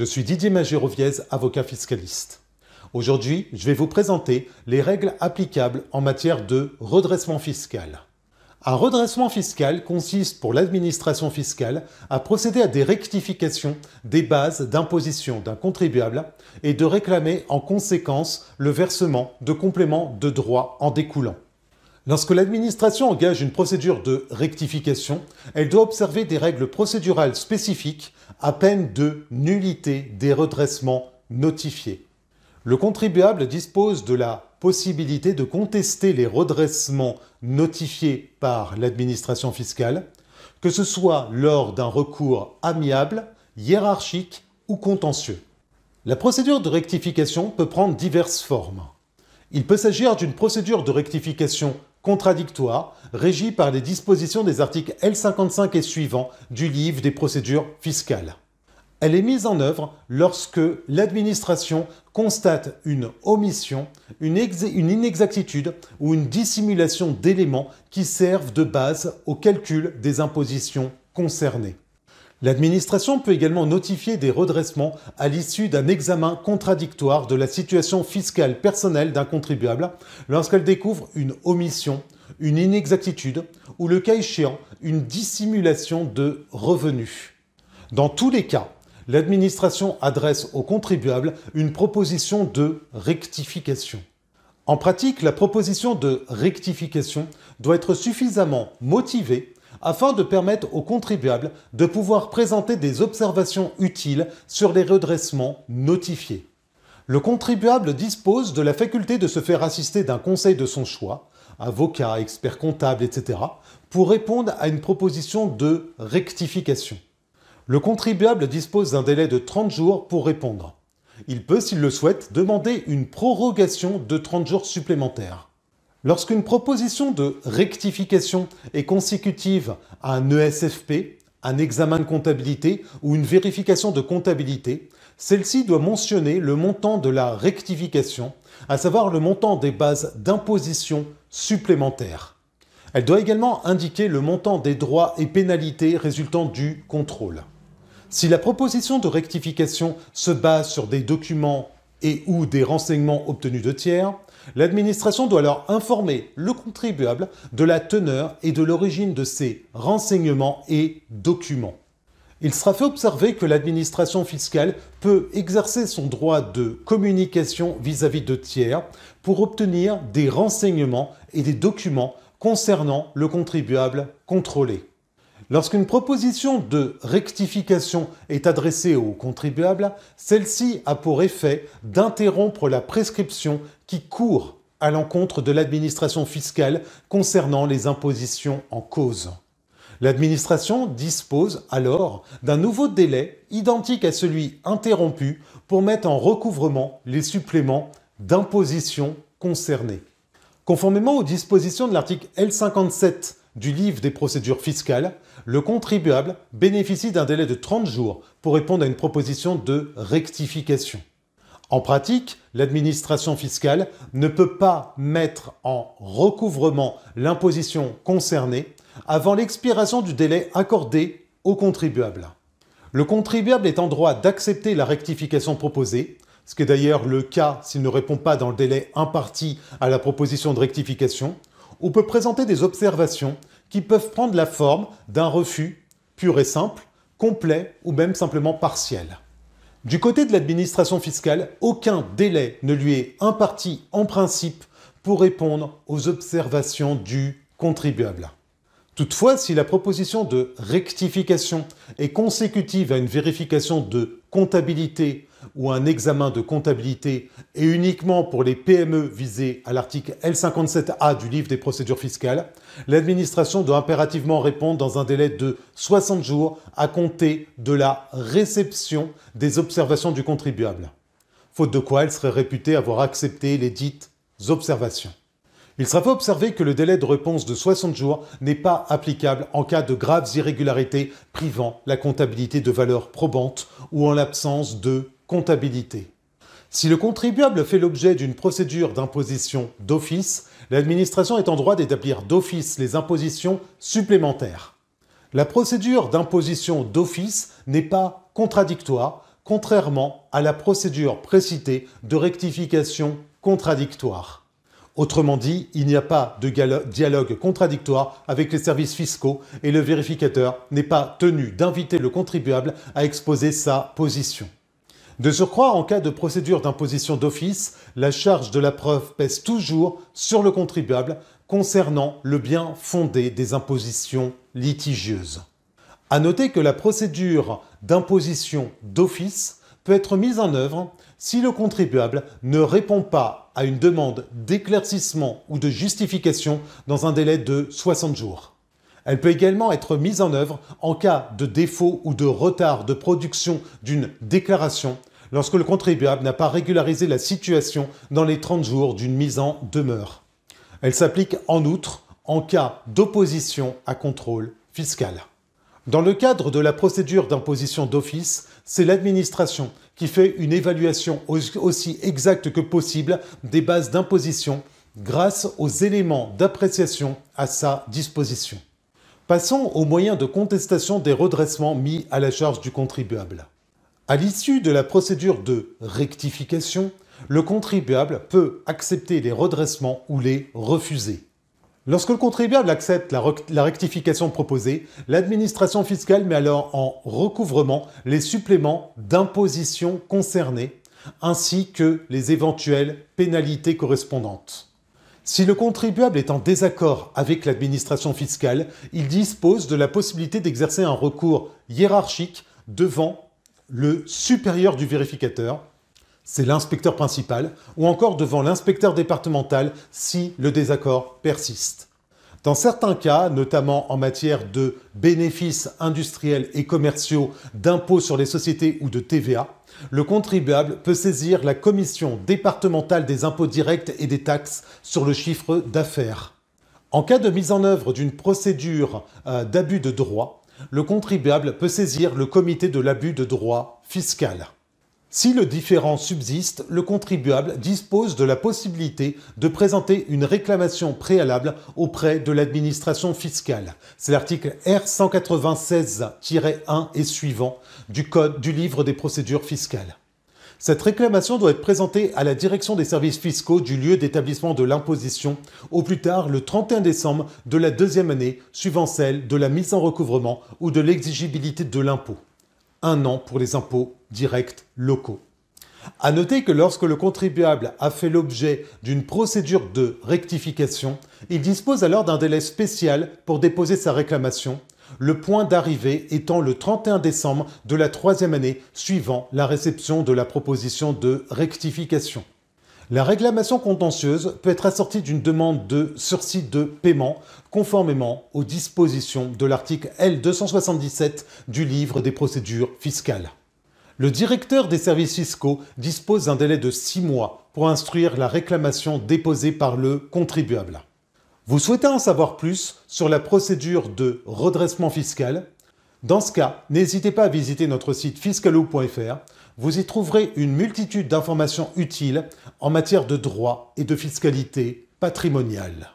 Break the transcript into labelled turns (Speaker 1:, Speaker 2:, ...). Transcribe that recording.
Speaker 1: Je suis Didier Magéroviez, avocat fiscaliste. Aujourd'hui, je vais vous présenter les règles applicables en matière de redressement fiscal. Un redressement fiscal consiste pour l'administration fiscale à procéder à des rectifications des bases d'imposition d'un contribuable et de réclamer en conséquence le versement de compléments de droits en découlant. Lorsque l'administration engage une procédure de rectification, elle doit observer des règles procédurales spécifiques à peine de nullité des redressements notifiés. Le contribuable dispose de la possibilité de contester les redressements notifiés par l'administration fiscale, que ce soit lors d'un recours amiable, hiérarchique ou contentieux. La procédure de rectification peut prendre diverses formes. Il peut s'agir d'une procédure de rectification contradictoire régie par les dispositions des articles L55 et suivants du livre des procédures fiscales. Elle est mise en œuvre lorsque l'administration constate une omission, une, une, inexactitude ou une dissimulation d'éléments qui servent de base au calcul des impositions concernées. L'administration peut également notifier des redressements à l'issue d'un examen contradictoire de la situation fiscale personnelle d'un contribuable lorsqu'elle découvre une omission, une inexactitude ou le cas échéant une dissimulation de revenus. Dans tous les cas, l'administration adresse au contribuable une proposition de rectification. En pratique, la proposition de rectification doit être suffisamment motivée afin de permettre aux contribuables de pouvoir présenter des observations utiles sur les redressements notifiés. Le contribuable dispose de la faculté de se faire assister d'un conseil de son choix, avocat, expert comptable, etc., pour répondre à une proposition de rectification. Le contribuable dispose d'un délai de 30 jours pour répondre. Il peut, s'il le souhaite, demander une prorogation de 30 jours supplémentaires. Lorsqu'une proposition de rectification est consécutive à un ESFP, un examen de comptabilité ou une vérification de comptabilité, celle-ci doit mentionner le montant de la rectification, à savoir le montant des bases d'imposition supplémentaires. Elle doit également indiquer le montant des droits et pénalités résultant du contrôle. Si la proposition de rectification se base sur des documents et ou des renseignements obtenus de tiers, l'administration doit alors informer le contribuable de la teneur et de l'origine de ces renseignements et documents. Il sera fait observer que l'administration fiscale peut exercer son droit de communication vis-à-vis -vis de tiers pour obtenir des renseignements et des documents concernant le contribuable contrôlé. Lorsqu'une proposition de rectification est adressée au contribuable, celle-ci a pour effet d'interrompre la prescription qui court à l'encontre de l'administration fiscale concernant les impositions en cause. L'administration dispose alors d'un nouveau délai identique à celui interrompu pour mettre en recouvrement les suppléments d'imposition concernés. Conformément aux dispositions de l'article L57 du livre des procédures fiscales, le contribuable bénéficie d'un délai de 30 jours pour répondre à une proposition de rectification. En pratique, l'administration fiscale ne peut pas mettre en recouvrement l'imposition concernée avant l'expiration du délai accordé au contribuable. Le contribuable est en droit d'accepter la rectification proposée, ce qui est d'ailleurs le cas s'il ne répond pas dans le délai imparti à la proposition de rectification, ou peut présenter des observations qui peuvent prendre la forme d'un refus pur et simple, complet ou même simplement partiel. Du côté de l'administration fiscale, aucun délai ne lui est imparti en principe pour répondre aux observations du contribuable. Toutefois, si la proposition de rectification est consécutive à une vérification de comptabilité ou un examen de comptabilité et uniquement pour les PME visées à l'article L57A du livre des procédures fiscales, l'administration doit impérativement répondre dans un délai de 60 jours à compter de la réception des observations du contribuable, faute de quoi elle serait réputée avoir accepté les dites observations. Il sera fait observer que le délai de réponse de 60 jours n'est pas applicable en cas de graves irrégularités privant la comptabilité de valeur probante ou en l'absence de Si le contribuable fait l'objet d'une procédure d'imposition d'office, l'administration est en droit d'établir d'office les impositions supplémentaires. La procédure d'imposition d'office n'est pas contradictoire, contrairement à la procédure précitée de rectification contradictoire. Autrement dit, il n'y a pas de dialogue contradictoire avec les services fiscaux et le vérificateur n'est pas tenu d'inviter le contribuable à exposer sa position. De surcroît, en cas de procédure d'imposition d'office, la charge de la preuve pèse toujours sur le contribuable concernant le bien fondé des impositions litigieuses. À noter que la procédure d'imposition d'office peut être mise en œuvre si le contribuable ne répond pas à une demande d'éclaircissement ou de justification dans un délai de 60 jours. Elle peut également être mise en œuvre en cas de défaut ou de retard de production d'une déclaration lorsque le contribuable n'a pas régularisé la situation dans les 30 jours d'une mise en demeure. Elle s'applique en outre en cas d'opposition à contrôle fiscal. Dans le cadre de la procédure d'imposition d'office, c'est l'administration qui fait une évaluation aussi exacte que possible des bases d'imposition grâce aux éléments d'appréciation à sa disposition. Passons aux moyens de contestation des redressements mis à la charge du contribuable. À l'issue de la procédure de rectification, le contribuable peut accepter les redressements ou les refuser. Lorsque le contribuable accepte la, rectification proposée, l'administration fiscale met alors en recouvrement les suppléments d'imposition concernés, ainsi que les éventuelles pénalités correspondantes. Si le contribuable est en désaccord avec l'administration fiscale, il dispose de la possibilité d'exercer un recours hiérarchique devant le supérieur du vérificateur, c'est l'inspecteur principal, ou encore devant l'inspecteur départemental si le désaccord persiste. Dans certains cas, notamment en matière de bénéfices industriels et commerciaux, d'impôts sur les sociétés ou de TVA, le contribuable peut saisir la commission départementale des impôts directs et des taxes sur le chiffre d'affaires. En cas de mise en œuvre d'une procédure euh, d'abus de droit, le contribuable peut saisir le comité de l'abus de droit fiscal. Si le différend subsiste, le contribuable dispose de la possibilité de présenter une réclamation préalable auprès de l'administration fiscale. C'est l'article R196-1 et suivant du Code du livre des procédures fiscales. Cette réclamation doit être présentée à la direction des services fiscaux du lieu d'établissement de l'imposition au plus tard le 31 décembre de la deuxième année suivant celle de la mise en recouvrement ou de l'exigibilité de l'impôt un an pour les impôts directs locaux. À noter que lorsque le contribuable a fait l'objet d'une procédure de rectification, il dispose alors d'un délai spécial pour déposer sa réclamation, le point d'arrivée étant le 31 décembre de la troisième année suivant la réception de la proposition de rectification. La réclamation contentieuse peut être assortie d'une demande de sursis de paiement conformément aux dispositions de l'article L277 du livre des procédures fiscales. Le directeur des services fiscaux dispose d'un délai de 6 mois pour instruire la réclamation déposée par le contribuable. Vous souhaitez en savoir plus sur la procédure de redressement fiscal? Dans ce cas, n'hésitez pas à visiter notre site fiscalo.fr vous y trouverez une multitude d'informations utiles en matière de droit et de fiscalité patrimoniale.